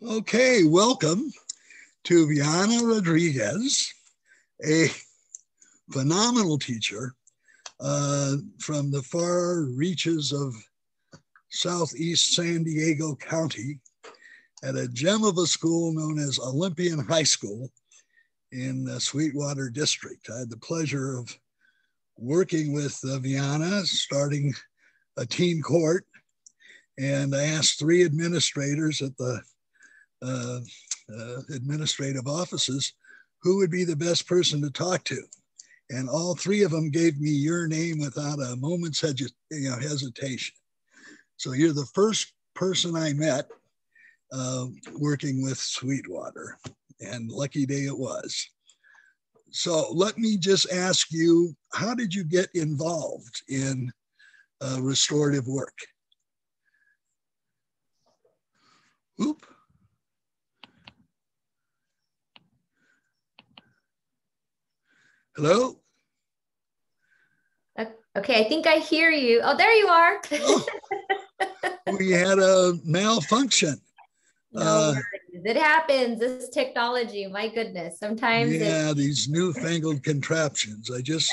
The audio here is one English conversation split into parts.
Okay, welcome to Viana Rodriguez, a phenomenal teacher uh, from the far reaches of southeast San Diego County at a gem of a school known as Olympian High School in the Sweetwater District. I had the pleasure of working with uh, Viana, starting a teen court, and I asked three administrators at the uh, uh, administrative offices who would be the best person to talk to. And all three of them gave me your name without a moment's you know, hesitation. So you're the first person I met uh, working with Sweetwater, and lucky day it was. So let me just ask you, how did you get involved in uh, restorative work? Oop. Hello? Okay, I think I hear you. Oh, there you are. oh, we had a malfunction. No uh, it happens. This technology, my goodness. Sometimes. Yeah, these newfangled contraptions. I just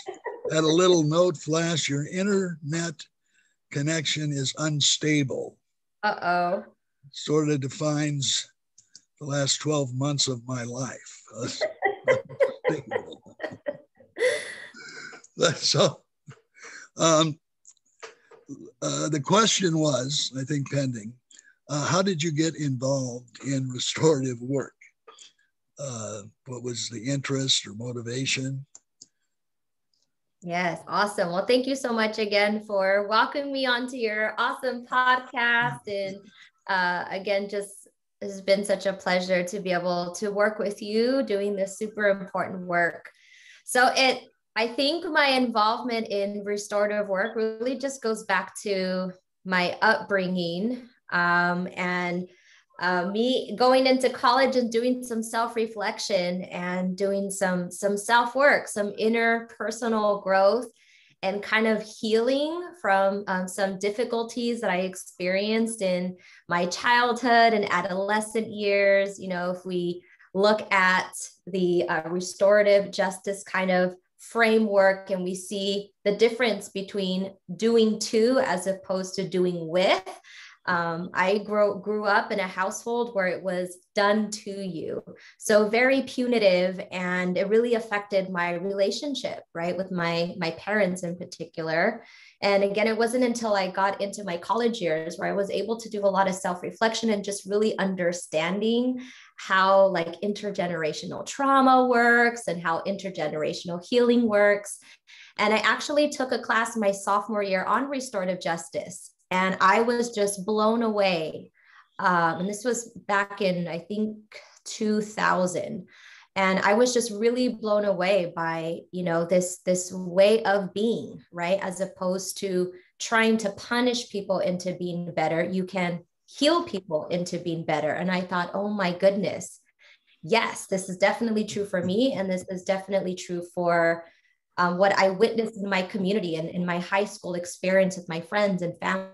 had a little note flash. Your internet connection is unstable. Uh oh. Sort of defines the last 12 months of my life. so um, uh, the question was, I think, pending. Uh, how did you get involved in restorative work? Uh, what was the interest or motivation? Yes, awesome. Well, thank you so much again for welcoming me onto your awesome podcast. And uh, again, just has been such a pleasure to be able to work with you doing this super important work. So it I think my involvement in restorative work really just goes back to my upbringing um, and uh, me going into college and doing some self-reflection and doing some some self-work, some inner personal growth, and kind of healing from um, some difficulties that I experienced in my childhood and adolescent years. You know, if we look at the uh, restorative justice kind of framework and we see the difference between doing to as opposed to doing with. Um, I grew, grew up in a household where it was done to you. So very punitive and it really affected my relationship, right? With my, my parents in particular. And again, it wasn't until I got into my college years where I was able to do a lot of self reflection and just really understanding how like intergenerational trauma works and how intergenerational healing works. And I actually took a class my sophomore year on restorative justice, and I was just blown away. Um, and this was back in, I think, 2000 and i was just really blown away by you know this this way of being right as opposed to trying to punish people into being better you can heal people into being better. And I thought, oh my goodness, yes, this is definitely true for me. And this is definitely true for um, what I witnessed in my community and in my high school experience with my friends and family,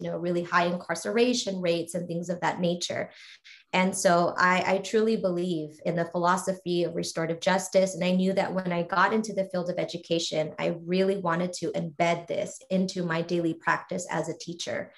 you know, really high incarceration rates and things of that nature. And so I, I truly believe in the philosophy of restorative justice. And I knew that when I got into the field of education, I really wanted to embed this into my daily practice as a teacher.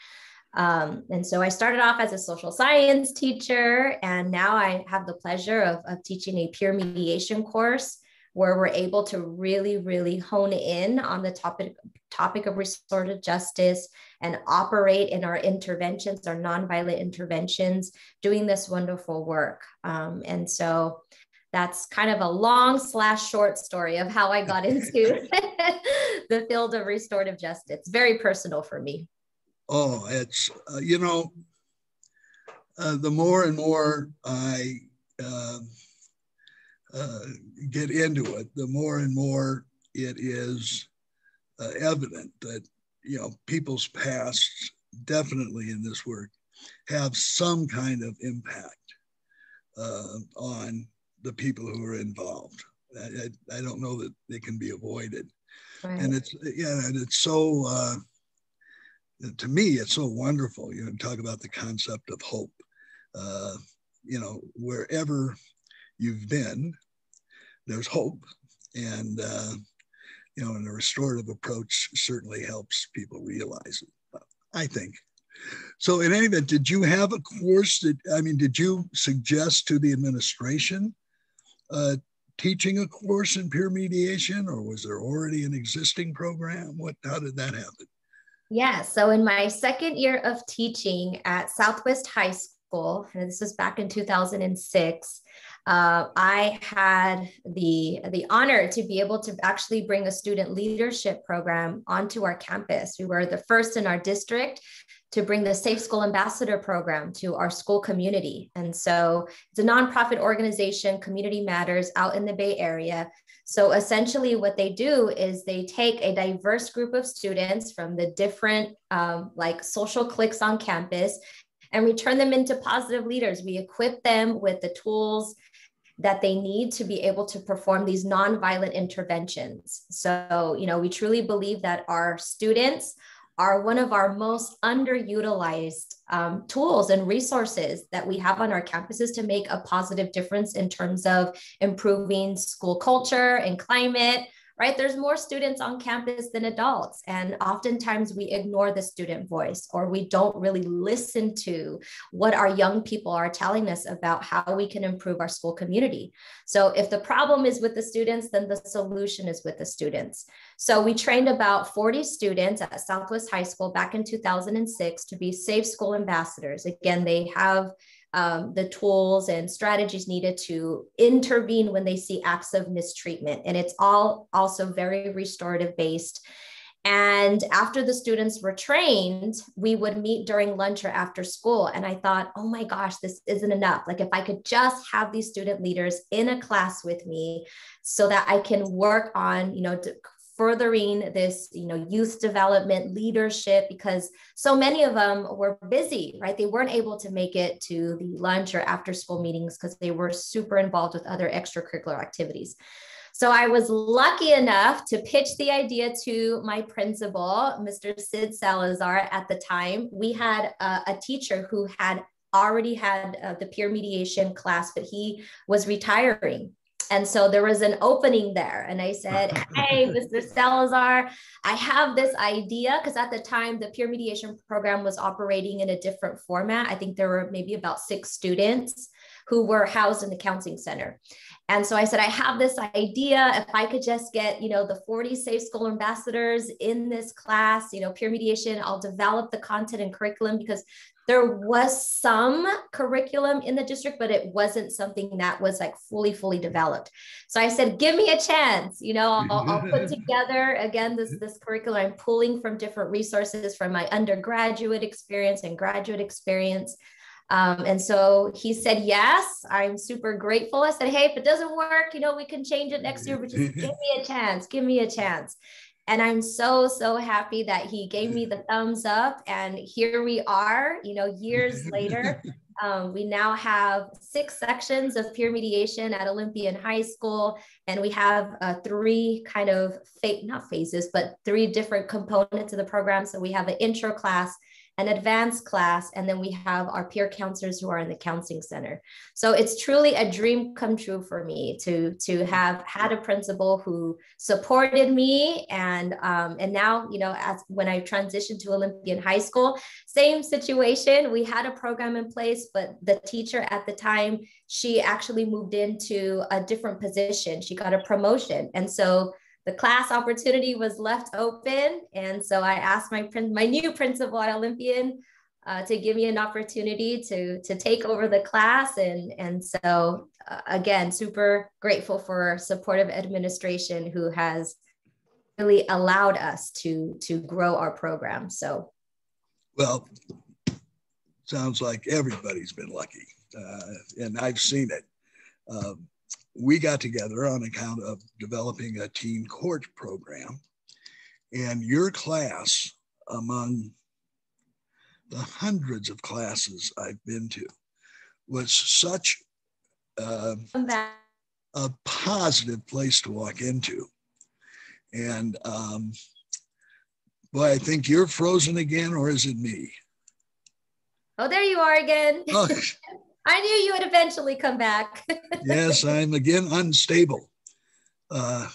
Um, and so I started off as a social science teacher, and now I have the pleasure of, of teaching a peer mediation course where we're able to really, really hone in on the topic, topic of restorative justice and operate in our interventions, our nonviolent interventions, doing this wonderful work. Um, and so that's kind of a long slash short story of how I got into the field of restorative justice. Very personal for me. Oh, it's, uh, you know, uh, the more and more I uh, uh get into it, the more and more it is uh, evident that, you know, people's pasts, definitely in this work, have some kind of impact uh, on the people who are involved. I, I, I, don't know that they can be avoided. Right. And it's, yeah, and it's so, to me, it's so wonderful. You know, talk about the concept of hope. Uh, you know, wherever you've been, there's hope. And, uh, you know, and a restorative approach certainly helps people realize it, I think. So, in any event, did you have a course that, I mean, did you suggest to the administration uh, teaching a course in peer mediation, or was there already an existing program? What, how did that happen? Yeah, so in my second year of teaching at Southwest High School, and this was back in 2006, uh, I had the, the honor to be able to actually bring a student leadership program onto our campus. We were the first in our district to bring the Safe School Ambassador program to our school community. And so it's a nonprofit organization, Community Matters, out in the Bay Area. So essentially, what they do is they take a diverse group of students from the different um, like social cliques on campus and we turn them into positive leaders. We equip them with the tools that they need to be able to perform these nonviolent interventions. So, you know, we truly believe that our students are one of our most underutilized um, tools and resources that we have on our campuses to make a positive difference in terms of improving school culture and climate, right? There's more students on campus than adults. And oftentimes we ignore the student voice or we don't really listen to what our young people are telling us about how we can improve our school community. So if the problem is with the students, then the solution is with the students. So we trained about 40 students at Southwest High School back in 2006 to be safe school ambassadors. Again, they have um, the tools and strategies needed to intervene when they see acts of mistreatment. And it's all also very restorative based. And after the students were trained, we would meet during lunch or after school. And I thought, oh my gosh, this isn't enough. Like, if I could just have these student leaders in a class with me so that I can work on, you know, furthering this you know youth development leadership because so many of them were busy right they weren't able to make it to the lunch or after school meetings because they were super involved with other extracurricular activities so I was lucky enough to pitch the idea to my principal, Mr. Sid Salazar, at the time. We had a, a teacher who had already had uh, the peer mediation class, but he was retiring and so there was an opening there. And I said, Hey, Mr. Salazar, I have this idea. Because at the time, the peer mediation program was operating in a different format. I think there were maybe about six students who were housed in the counseling center. And so I said, I have this idea. If I could just get, you know, the 40 Safe School ambassadors in this class, you know, peer mediation, I'll develop the content and curriculum because there was some curriculum in the district, but it wasn't something that was like fully, fully developed. So I said, give me a chance. You know, I'll, I'll put together again this, this curriculum. I'm pulling from different resources from my undergraduate experience and graduate experience. Um, and so he said, yes, I'm super grateful. I said, hey, if it doesn't work, you know, we can change it next year, but just give me a chance, give me a chance. And I'm so, so happy that he gave me the thumbs up. And here we are, you know, years later. Um, we now have six sections of peer mediation at Olympian High School, and we have uh, three kind of, fa- not phases, but three different components of the program. So we have an intro class, an advanced class, and then we have our peer counselors who are in the counseling center. So it's truly a dream come true for me to to have had a principal who supported me, and um, and now you know as when I transitioned to Olympian High School, same situation. We had a program in place, but the teacher at the time she actually moved into a different position. She got a promotion, and so the class opportunity was left open. And so I asked my, my new principal at Olympian uh, to give me an opportunity to, to take over the class. And, and so uh, again, super grateful for supportive administration who has really allowed us to, to grow our program. So. Well, sounds like everybody's been lucky. Uh, and I've seen it. Um, we got together on account of developing a teen court program. And your class, among the hundreds of classes I've been to, was such uh, a positive place to walk into. And um, boy, I think you're frozen again, or is it me? Oh, there you are again. oh, I knew you would eventually come back. yes, I'm again unstable. Uh,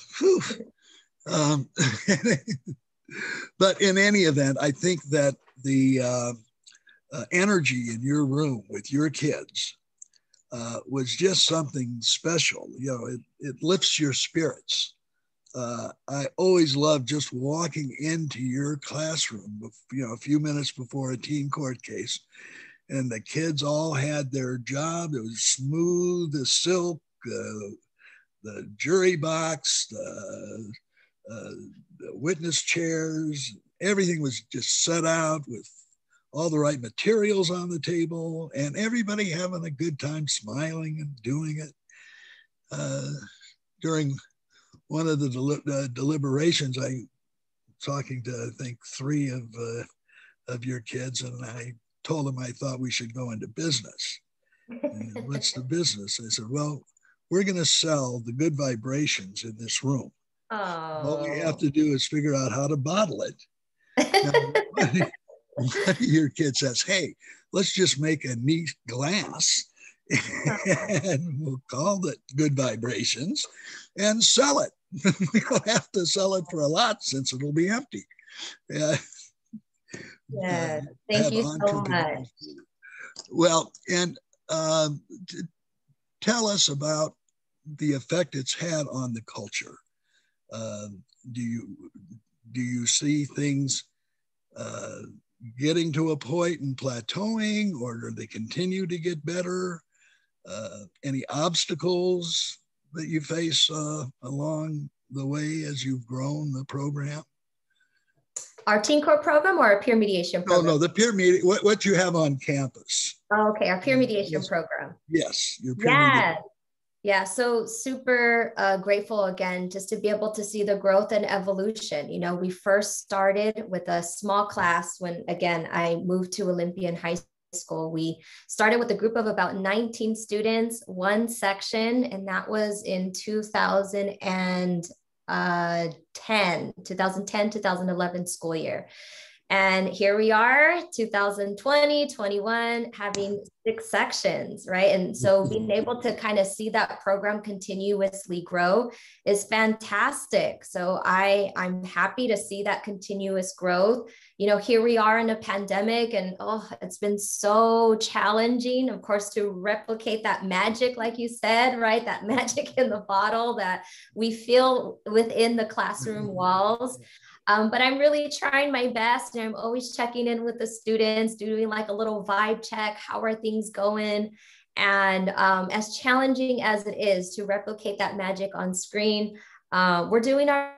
um, but in any event, I think that the uh, uh, energy in your room with your kids uh, was just something special. You know, it, it lifts your spirits. Uh, I always love just walking into your classroom, you know, a few minutes before a teen court case, and the kids all had their job. It was smooth as silk. Uh, the jury box, the, uh, the witness chairs, everything was just set out with all the right materials on the table and everybody having a good time smiling and doing it. Uh, during one of the uh, deliberations, I talking to I think three of uh, of your kids, and I told them I thought we should go into business. And what's the business? I said, well, we're going to sell the good vibrations in this room. Oh. All we have to do is figure out how to bottle it. now, oh. one of your kids says, hey, let's just make a neat glass uh-huh. and we'll call it good vibrations and sell it. we don't have to sell it for a lot since it'll be empty. Yeah. Yeah. Thank you so much. Well, and um, tell us about the effect it's had on the culture. Uh, do you do you see things uh, getting to a point and plateauing, or do they continue to get better? Uh, any obstacles that you face uh, along the way as you've grown the program? Our Teen Court program or our peer mediation program? No, no, the peer mediation, what, what you have on campus. Oh, okay, our peer mediation yes. program. Yes. Your peer yeah. Mediation. Yeah, so super uh, grateful again just to be able to see the growth and evolution. You know, we first started with a small class when, again, I moved to Olympian High School. We started with a group of about 19 students, one section, and that was in Uh, 2010, 2010, 2011 school year. And here we are, 2020, 21, having six sections, right? And so mm-hmm. being able to kind of see that program continuously grow is fantastic. So I, I'm happy to see that continuous growth. You know, here we are in a pandemic, and oh, it's been so challenging, of course, to replicate that magic, like you said, right? That magic in the bottle that we feel within the classroom mm-hmm. walls. Um, but I'm really trying my best and I'm always checking in with the students, doing like a little vibe check. How are things going? And um, as challenging as it is to replicate that magic on screen, uh, we're doing our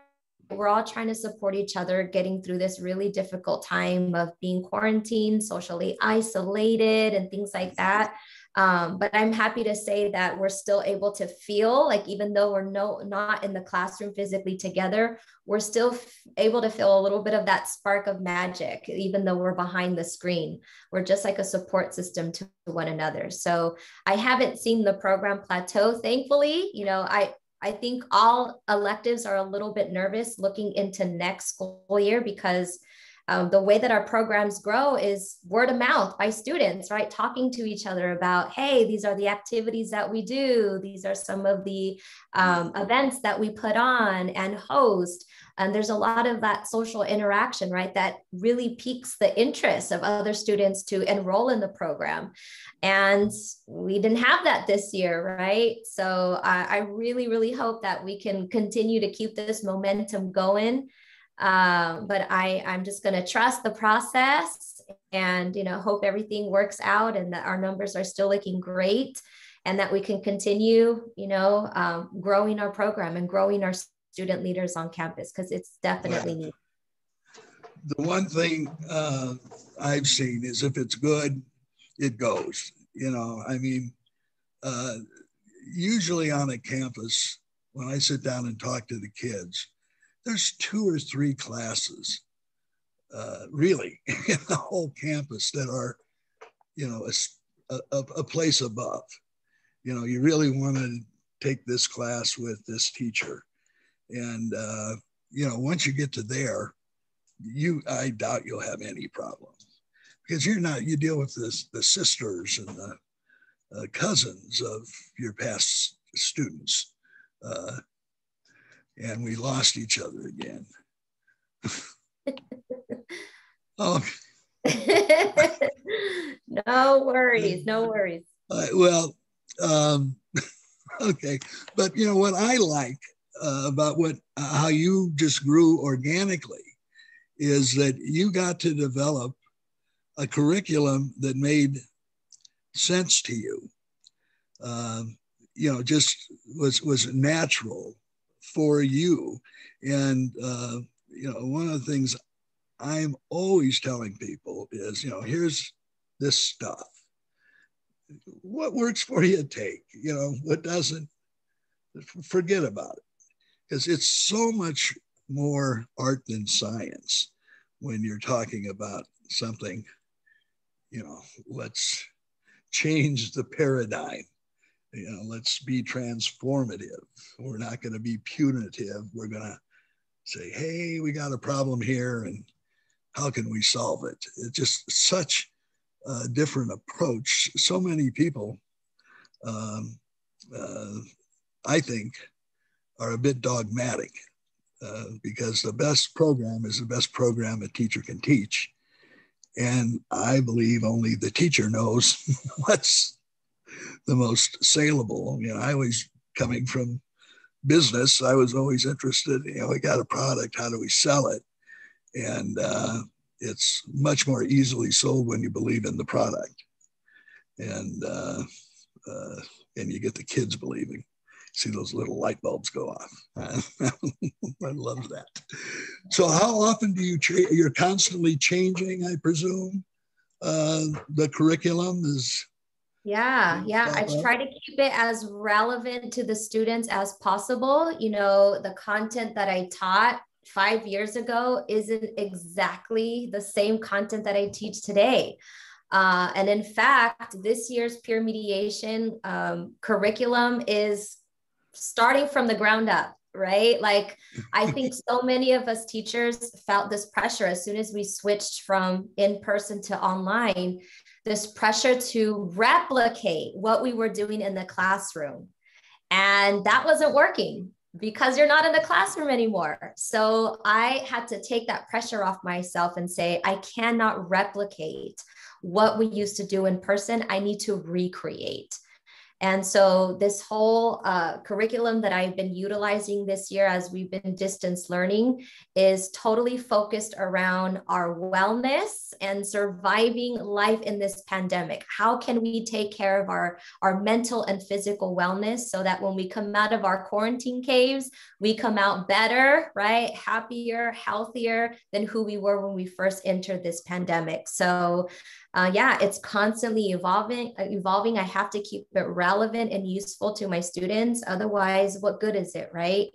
we're all trying to support each other getting through this really difficult time of being quarantined, socially isolated, and things like that. Um, but I'm happy to say that we're still able to feel like even though we're no not in the classroom physically together, we're still f- able to feel a little bit of that spark of magic, even though we're behind the screen. We're just like a support system to one another. So I haven't seen the program plateau, thankfully. You know, I I think all electives are a little bit nervous looking into next school year because um, the way that our programs grow is word of mouth by students, right? Talking to each other about, hey, these are the activities that we do. These are some of the um, events that we put on and host. And there's a lot of that social interaction, right? That really piques the interest of other students to enroll in the program. And we didn't have that this year, right? So I, I really, really hope that we can continue to keep this momentum going um, but I, I'm just going to trust the process and, you know, hope everything works out and that our numbers are still looking great and that we can continue, you know, um, growing our program and growing our student leaders on campus because it's definitely needed. The one thing uh, I've seen is if it's good, it goes. You know, I mean, uh, usually on a campus, when I sit down and talk to the kids, there's two or three classes uh, really in the whole campus that are, you know, a, a, a place above. You know, you really want to take this class with this teacher. And, uh, you know, once you get to there, you, I doubt you'll have any problems because you're not, you deal with the sisters and the, uh, cousins of your past students. Uh, and we lost each other again. oh. no worries, no worries. Uh, well, um, okay, but you know what I like uh, about what uh, how you just grew organically is that you got to develop a curriculum that made sense to you. Um, you know, just was was natural for you. And uh, you know, one of the things I'm always telling people is, you know, here's this stuff. What works for you, take. You know, what doesn't, forget about it. Because it's so much more art than science when you're talking about something, you know, let's change the paradigm you know, let's be transformative. We're not going to be punitive. We're going to say, hey, we got a problem here and how can we solve it? It's just such a different approach. So many people, um, uh, I think, are a bit dogmatic uh, because the best program is the best program a teacher can teach. And I believe only the teacher knows what's the most saleable. You know, I always coming from business, I was always interested. You know, we got a product, how do we sell it? And uh, it's much more easily sold when you believe in the product, and uh, uh, and you get the kids believing. See those little light bulbs go off. I love that. So, how often do you? Tra- you're constantly changing, I presume. Uh, the curriculum is yeah, yeah. I try to keep it as relevant to the students as possible. You know, the content that I taught five years ago isn't exactly the same content that I teach today. Uh, and in fact, this year's peer mediation um, curriculum is starting from the ground up, right? Like, I think so many of us teachers felt this pressure as soon as we switched from in person to online this pressure to replicate what we were doing in the classroom. And that wasn't working because you're not in the classroom anymore. So I had to take that pressure off myself and say, I cannot replicate what we used to do in person. I need to recreate. And so, this whole uh, curriculum that I've been utilizing this year as we've been distance learning is totally focused around our wellness and surviving life in this pandemic. How can we take care of our, our mental and physical wellness so that when we come out of our quarantine caves, we come out better, right? Happier, healthier than who we were when we first entered this pandemic. So, uh, yeah, it's constantly evolving. Uh, evolving. I have to keep it relevant and useful to my students. Otherwise, what good is it, right?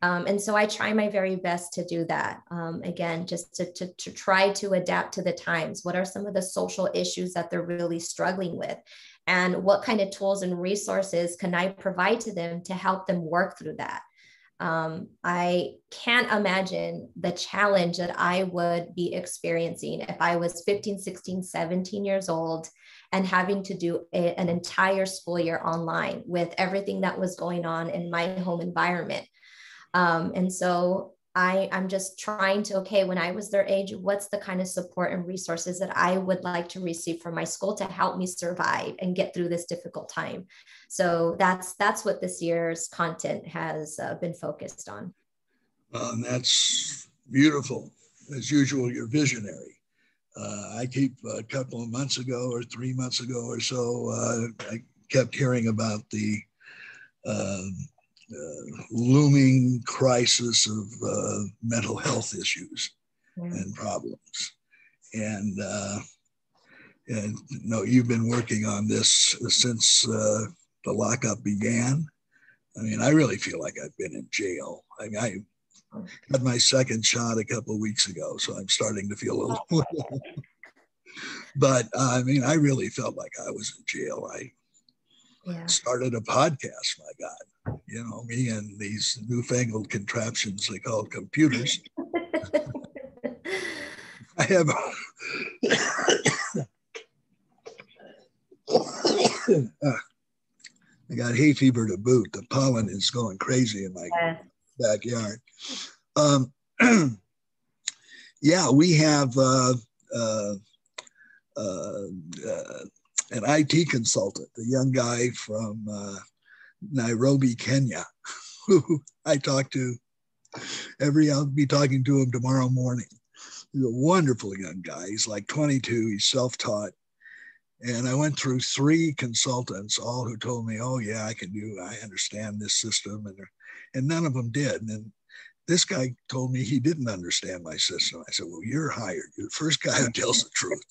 Um, and so I try my very best to do that. Um, again, just to, to, to try to adapt to the times. What are some of the social issues that they're really struggling with? And what kind of tools and resources can I provide to them to help them work through that? Um, I can't imagine the challenge that I would be experiencing if I was 15, 16, 17 years old and having to do a, an entire school year online with everything that was going on in my home environment. Um, and so I, I'm just trying to, okay, when I was their age, what's the kind of support and resources that I would like to receive from my school to help me survive and get through this difficult time? So that's that's what this year's content has uh, been focused on. Um, that's beautiful. As usual, you're visionary. Uh, I keep a couple of months ago or three months ago or so, uh, I kept hearing about the um, uh, looming crisis of uh, mental health issues yeah. and problems. And, uh, and no, you've been working on this since uh, the lockup began. I mean, I really feel like I've been in jail. I, mean, I had my second shot a couple of weeks ago, so I'm starting to feel a little. but uh, I mean, I really felt like I was in jail. I yeah. started a podcast. My God, you know, me and these newfangled contraptions they call computers. I have. uh, I got hay fever to boot. The pollen is going crazy in my yeah. backyard. Um, yeah, we have uh, uh, uh, uh an IT consultant, a young guy from uh, Nairobi, Kenya, who I talk to every. I'll be talking to him tomorrow morning. He's a wonderful young guy. He's like 22. He's self-taught and I went through three consultants, all who told me, "Oh yeah, I can do. I understand this system," and and none of them did. And this guy told me he didn't understand my system. I said, "Well, you're hired. You're the first guy who tells the truth.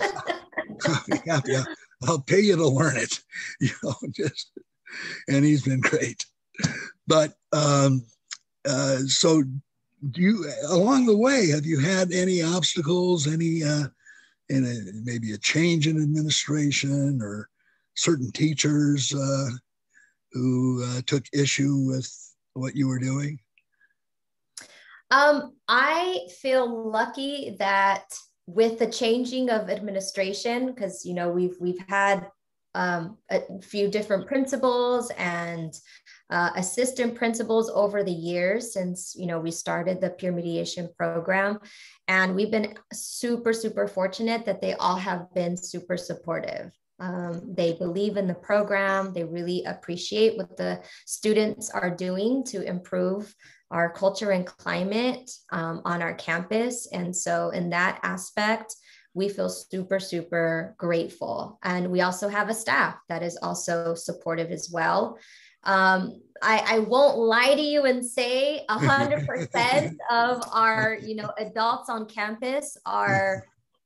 yeah, yeah, I'll pay you to learn it." You know, just and he's been great. But um, uh, so, do you along the way have you had any obstacles? Any uh, in a, maybe a change in administration or certain teachers uh, who uh, took issue with what you were doing? Um, I feel lucky that with the changing of administration, because you know we've we've had um, a few different principals and uh, assistant principals over the years since you know we started the peer mediation program. And we've been super super fortunate that they all have been super supportive. Um, they believe in the program. They really appreciate what the students are doing to improve our culture and climate um, on our campus and so in that aspect we feel super, super grateful. And we also have a staff that is also supportive as well. Um, I, I won't lie to you and say 100% of our, you know, adults on campus are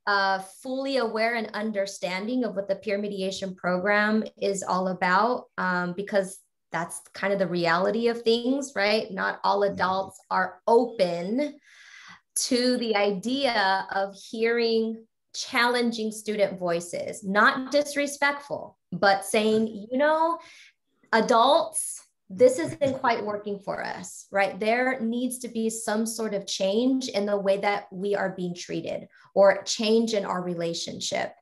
uh, fully aware and understanding of what the peer mediation program is all about um, because that's kind of the reality of things, right? Not all mm-hmm. adults are open to the idea of hearing challenging student voices, not disrespectful, but saying, you know, adults, this isn't quite working for us, right? There needs to be some sort of change in the way that we are being treated or change in our relationship.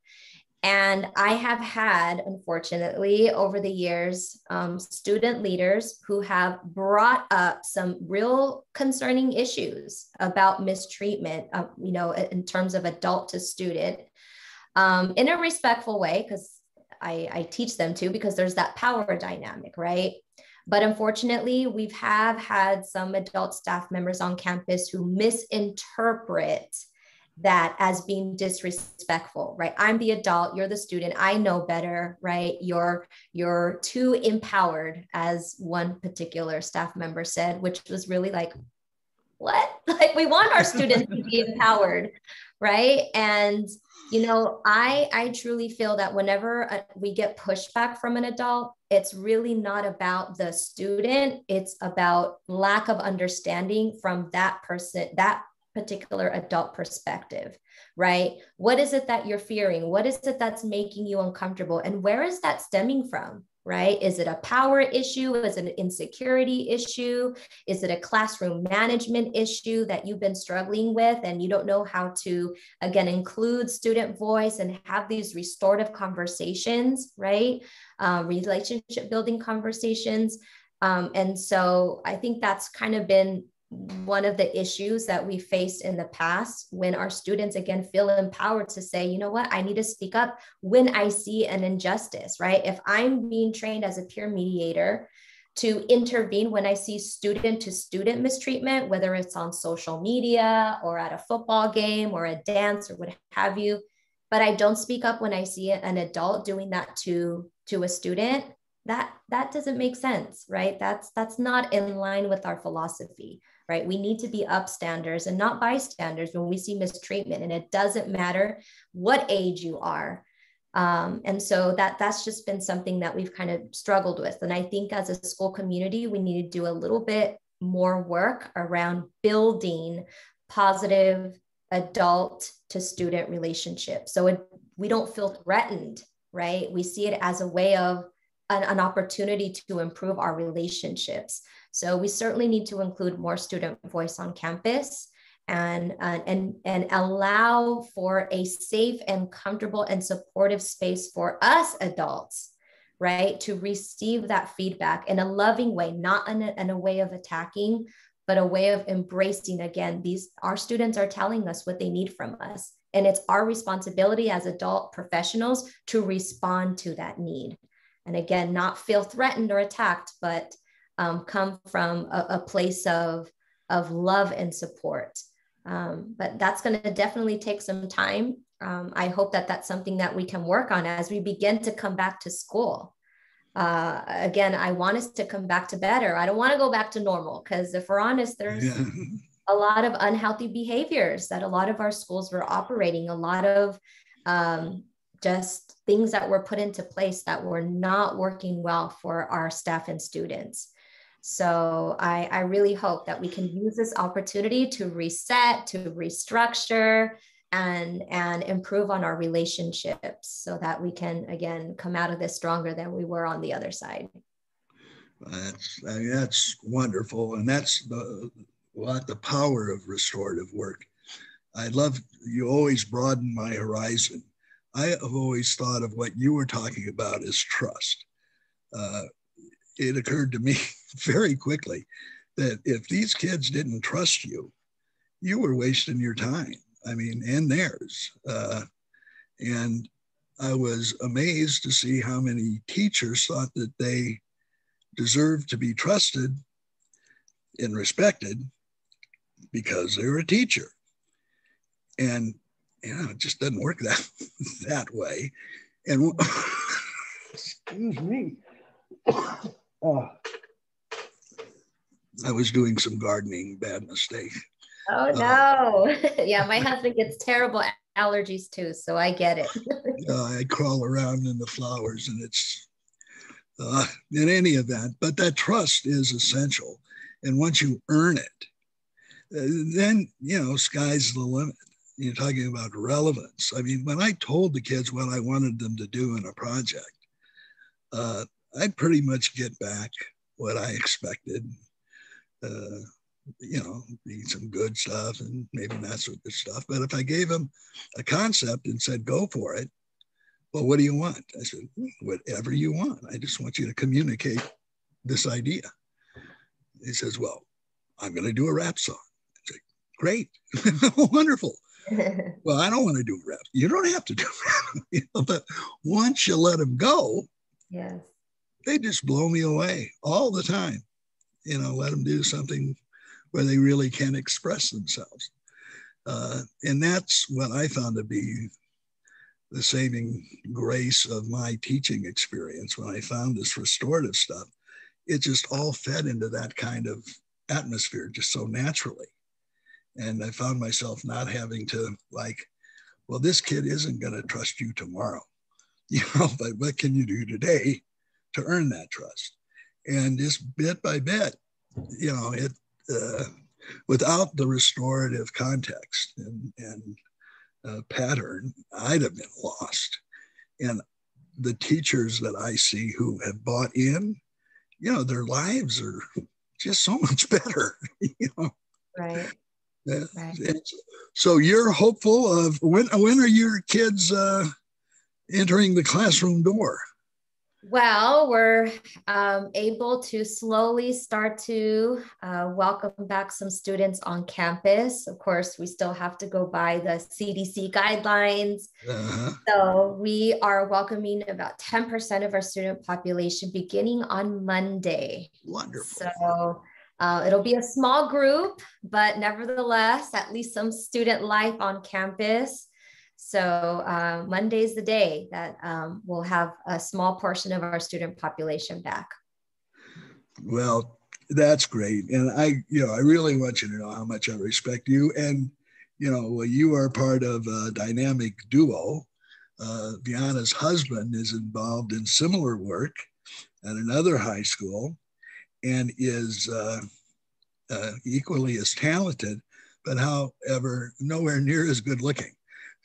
And I have had, unfortunately, over the years, um, student leaders who have brought up some real concerning issues about mistreatment, uh, you know, in terms of adult to student, um, in a respectful way, because I, I teach them to because there's that power dynamic, right? But unfortunately, we've have had some adult staff members on campus who misinterpret that as being disrespectful right? I'm the adult you're the student i know better right? You're you're too empowered as one particular staff member said which was really like what? Like we want our students to be empowered right? And you know i i truly feel that whenever uh, we get pushback from an adult it's really not about the student it's about lack of understanding from that person that particular adult perspective right what is it that you're fearing what is it that's making you uncomfortable and where is that stemming from right? Is it a power issue? Is it an insecurity issue? Is it a classroom management issue that you've been struggling with and you don't know how to, again, include student voice and have these restorative conversations, right? Um, relationship building conversations. Um, and so I think that's kind of been one of the issues that we faced in the past when our students again feel empowered to say you know what? I need to speak up when i see an injustice right? If i'm being trained as a peer mediator to intervene when i see student to student mistreatment whether it's on social media or at a football game or a dance or what have you but i don't speak up when i see an adult doing that to to a student that that doesn't make sense right? That's that's not in line with our philosophy right? We need to be upstanders and not bystanders when we see mistreatment. And it doesn't matter what age you are. Um, and so that that's just been something that we've kind of struggled with. And I think as a school community, we need to do a little bit more work around building positive adult to student relationships. So it, we don't feel threatened, right? We see it as a way of an, an opportunity to improve our relationships. So we certainly need to include more student voice on campus. and, uh, and, and allow for a safe and comfortable and supportive space for us adults, right? To receive that feedback in a loving way, not in a, in a way of attacking, but a way of embracing again, these our students are telling us what they need from us. And it's our responsibility as adult professionals to respond to that need. And again, not feel threatened or attacked, but um, come from a, a place of, of love and support. Um, but that's going to definitely take some time. Um, I hope that that's something that we can work on as we begin to come back to school. Uh, again, I want us to come back to better. I don't want to go back to normal because if we're honest, there's yeah. a lot of unhealthy behaviors that a lot of our schools were operating, a lot of um, just things that were put into place that were not working well for our staff and students. So I, I really hope that we can use this opportunity to reset, to restructure, and and improve on our relationships so that we can again come out of this stronger than we were on the other side. That's I mean, that's wonderful, and that's the what the power of restorative work. I love you always broaden my horizon. I have always thought of what you were talking about as trust. Uh, it occurred to me very quickly that if these kids didn't trust you, you were wasting your time. I mean, and theirs. Uh, and I was amazed to see how many teachers thought that they deserved to be trusted and respected because they were a teacher. And you know, it just doesn't work that that way. And excuse me. Oh, I was doing some gardening, bad mistake. Oh no. Uh, yeah, my husband gets terrible allergies too, so I get it. uh, I crawl around in the flowers and it's uh, in any event, but that trust is essential. And once you earn it, uh, then, you know, sky's the limit. You're talking about relevance. I mean, when I told the kids what I wanted them to do in a project, uh, I'd pretty much get back what I expected. Uh, you know, be some good stuff and maybe not so good stuff. But if I gave him a concept and said, go for it, well, what do you want? I said, whatever you want. I just want you to communicate this idea. He says, well, I'm going to do a rap song. I say, great, wonderful. well, I don't want to do rap. You don't have to do rap. you know, but once you let them go, yes. they just blow me away all the time. You know, let them do something where they really can express themselves. Uh, and that's what I found to be the saving grace of my teaching experience when I found this restorative stuff. It just all fed into that kind of atmosphere just so naturally. And I found myself not having to like, well, this kid isn't going to trust you tomorrow, you know, but what can you do today to earn that trust? And just bit by bit, you know, it uh, without the restorative context and, and uh, pattern, I'd have been lost. And the teachers that I see who have bought in, you know, their lives are just so much better. you know, right. Right. So you're hopeful of when? When are your kids uh, entering the classroom door? Well, we're um, able to slowly start to uh, welcome back some students on campus. Of course, we still have to go by the CDC guidelines. Uh-huh. So we are welcoming about 10% of our student population beginning on Monday. Wonderful. So uh, it'll be a small group, but nevertheless, at least some student life on campus. So uh, Monday's the day that um, we'll have a small portion of our student population back. Well, that's great. And I, you know, I really want you to know how much I respect you. And, you know, you are part of a dynamic duo. Uh, husband is involved in similar work at another high school and is uh, uh, equally as talented, but however, nowhere near as good looking.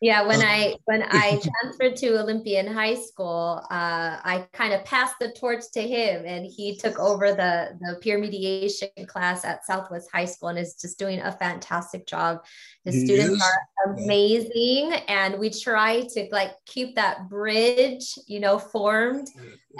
Yeah, when uh, I when I transferred to Olympian High School, uh, I kind of passed the torch to him, and he took over the the peer mediation class at Southwest High School, and is just doing a fantastic job. His students is. are amazing, and we try to like keep that bridge, you know, formed,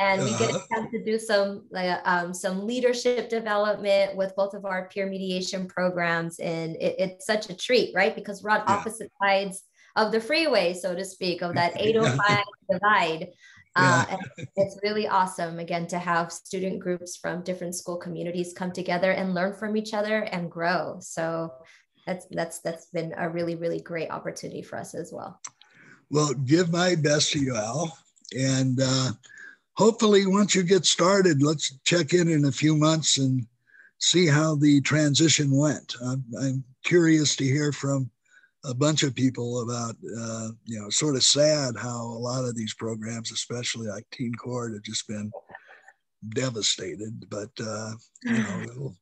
and we get a uh-huh. chance to do some like um, some leadership development with both of our peer mediation programs, and it, it's such a treat, right? Because we're on yeah. opposite sides of the freeway, so to speak, of that 805 divide. Uh, it's really awesome again to have student groups from different school communities come together and learn from each other and grow. So that's that's that's been a really really great opportunity for us as well. Well, give my best to you, Al, and uh, hopefully once you get started, let's check in in a few months and see how the transition went. I'm, I'm curious to hear from a bunch of people about, uh, you know, sort of sad how a lot of these programs, especially like Teen Court, have just been devastated. But, uh, you know, it'll,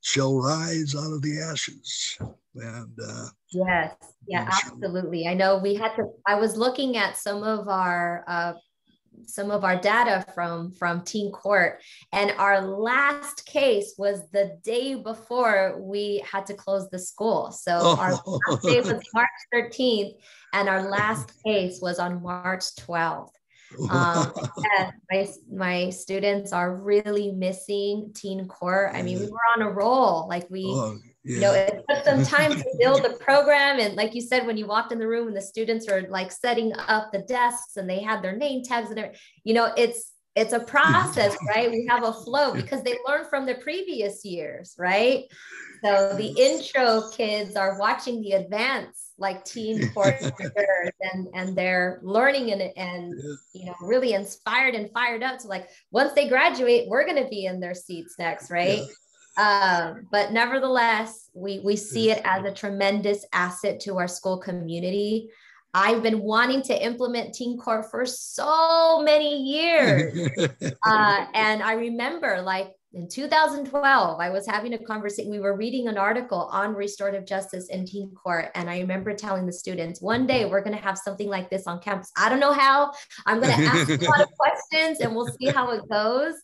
shall rise out of the ashes. And uh, yes, yeah, absolutely. I know we had to, I was looking at some of our uh, some of our data from from teen court. And our last case was the day before we had to close the school. So oh. our last day was march 13th and our last case was on march 12th um, my, my students are really missing teen court. I mean we were on a roll. Like we oh yeah. you know it took some time to build the program. And like you said when you walked in the room and the students were like setting up the desks and they had their name tags and everything, you know it's it's a process right? We have a flow because they learned from the previous years right? So the intro kids are watching the advance like teen courses and and they're learning and and you know really inspired and fired up to like once they graduate we're going to be in their seats next right? Yeah. Um, but nevertheless, we, we see it as a tremendous asset to our school community. I've been wanting to implement Teen Court for so many years. uh, and I remember like in 2012, I was having a conversation. We were reading an article on restorative justice in teen court. And I remember telling the students, one day we're going to have something like this on campus. I don't know how. I'm going to ask a lot of questions and we'll see how it goes.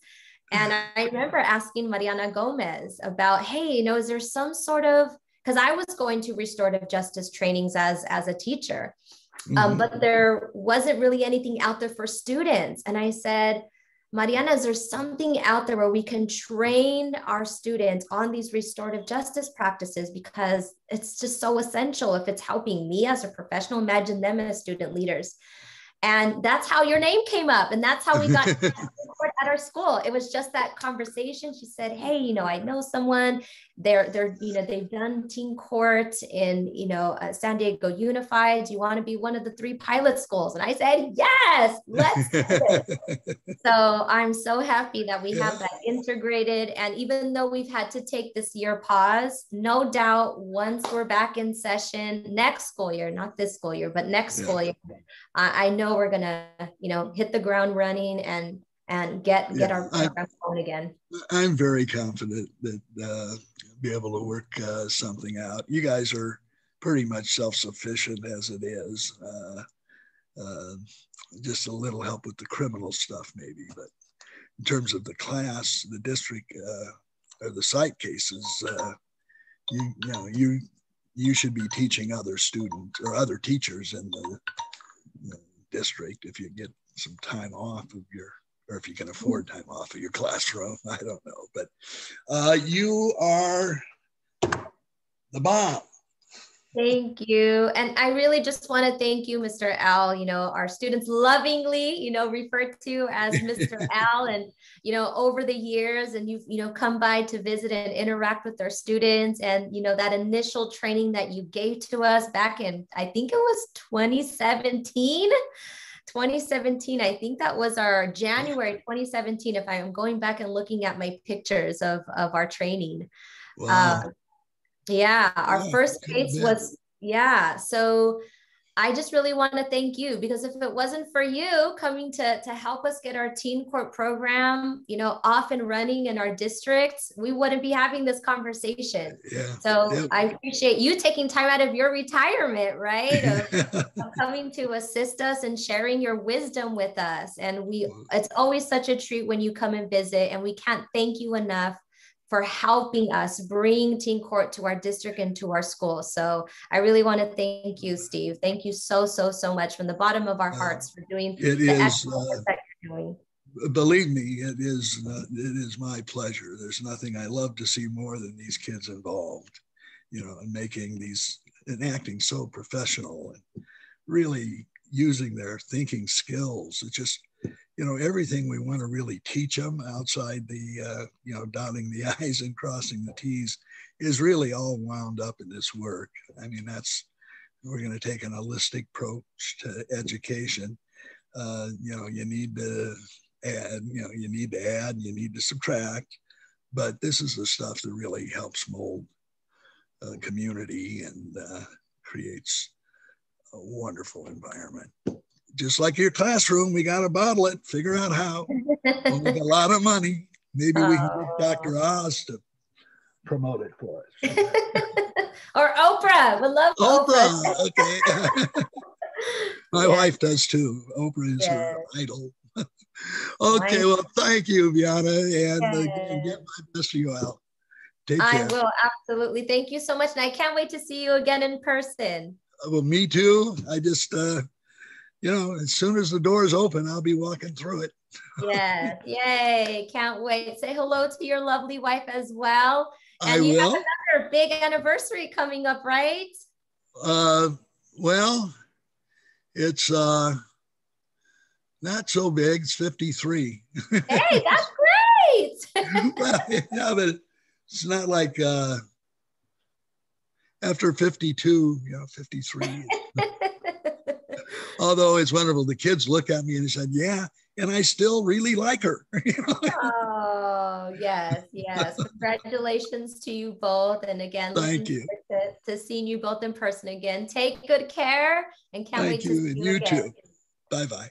And I remember asking Mariana Gomez about, hey, you know, is there some sort of because I was going to restorative justice trainings as as a teacher, um, mm-hmm. um, but there wasn't really anything out there for students. And I said, Mariana, is there something out there where we can train our students on these restorative justice practices because it's just so essential if it's helping me as a professional, imagine them as student leaders. And that's how your name came up. And that's how we got at our school. It was just that conversation. She said, Hey, you know, I know someone they're, they're, you know, they've done teen court in, you know, uh, San Diego Unified. Do you want to be one of the three pilot schools? And I said, yes, let's do it. so I'm so happy that we have that integrated. And even though we've had to take this year pause, no doubt once we're back in session next school year, not this school year, but next yeah. school year, I, I know we're going to, you know, hit the ground running and and get get our program going again. I'm very confident that uh, be able to work uh, something out. You guys are pretty much self-sufficient as it is. Uh, uh, just a little help with the criminal stuff, maybe, but in terms of the class, the district, uh, or the site cases, uh, you you know you you should be teaching other students or other teachers in the, the district if you get some time off of your or if you can afford time off of your classroom. I don't know, but uh, you are the bomb. Thank you. And I really just want to thank you, Mr. Al. You know, our students lovingly, you know, referred to as Mr. Al. And, you know, over the years, and you've, you know, come by to visit and interact with our students. And, you know, that initial training that you gave to us back in, I think it was 2017. 2017 i think that was our january 2017 if i'm going back and looking at my pictures of of our training. Wow. Uh, yeah our yeah, first case was yeah so I just really want to thank you because if it wasn't for you coming to, to help us get our teen court program, you know, off and running in our districts, we wouldn't be having this conversation. Yeah. So yeah. I appreciate you taking time out of your retirement, right? Of, of coming to assist us and sharing your wisdom with us. And we it's always such a treat when you come and visit and we can't thank you enough for helping us bring teen court to our district and to our school. So I really want to thank you, Steve. Thank you so, so, so much from the bottom of our uh, hearts for doing it the is, uh, that you're doing. Believe me, it is uh, it is my pleasure. There's nothing I love to see more than these kids involved, you know, and making these and acting so professional and really using their thinking skills. It just you know everything we want to really teach them outside the uh, you know dotting the i's and crossing the t's is really all wound up in this work. I mean that's we're going to take an holistic approach to education. Uh, you know you need to add you know you need to add you need to subtract but this is the stuff that really helps mold a community and uh, creates a wonderful environment just like your classroom, we got to bottle it, figure out how. we'll a lot of money. Maybe we can get Dr. Oz to promote it for us. or Oprah. We love Oprah. Oprah. okay. My wife does too. Oprah is yes. her idol. okay, well, thank you, Viana, and uh, get my best to you out. Take care. I will absolutely. Thank you so much, and I can't wait to see you again in person. Well, me too. I just uh, you know, as soon as the doors open, I'll be walking through it. yeah. Yay. Can't wait. Say hello to your lovely wife as well. And I you will. have another big anniversary coming up, right? Uh, well, it's uh, not so big. It's 53. hey, that's great. well, yeah, but it's not like uh, after 52, you know, 53 although it's wonderful. The kids look at me and they said, "Yeah," and I still really like her. oh yes, yes! Congratulations to you both, and again, thank you to, to, seeing you both in person again. Take good care, and can't thank wait you, to see you, you again. too. Bye bye.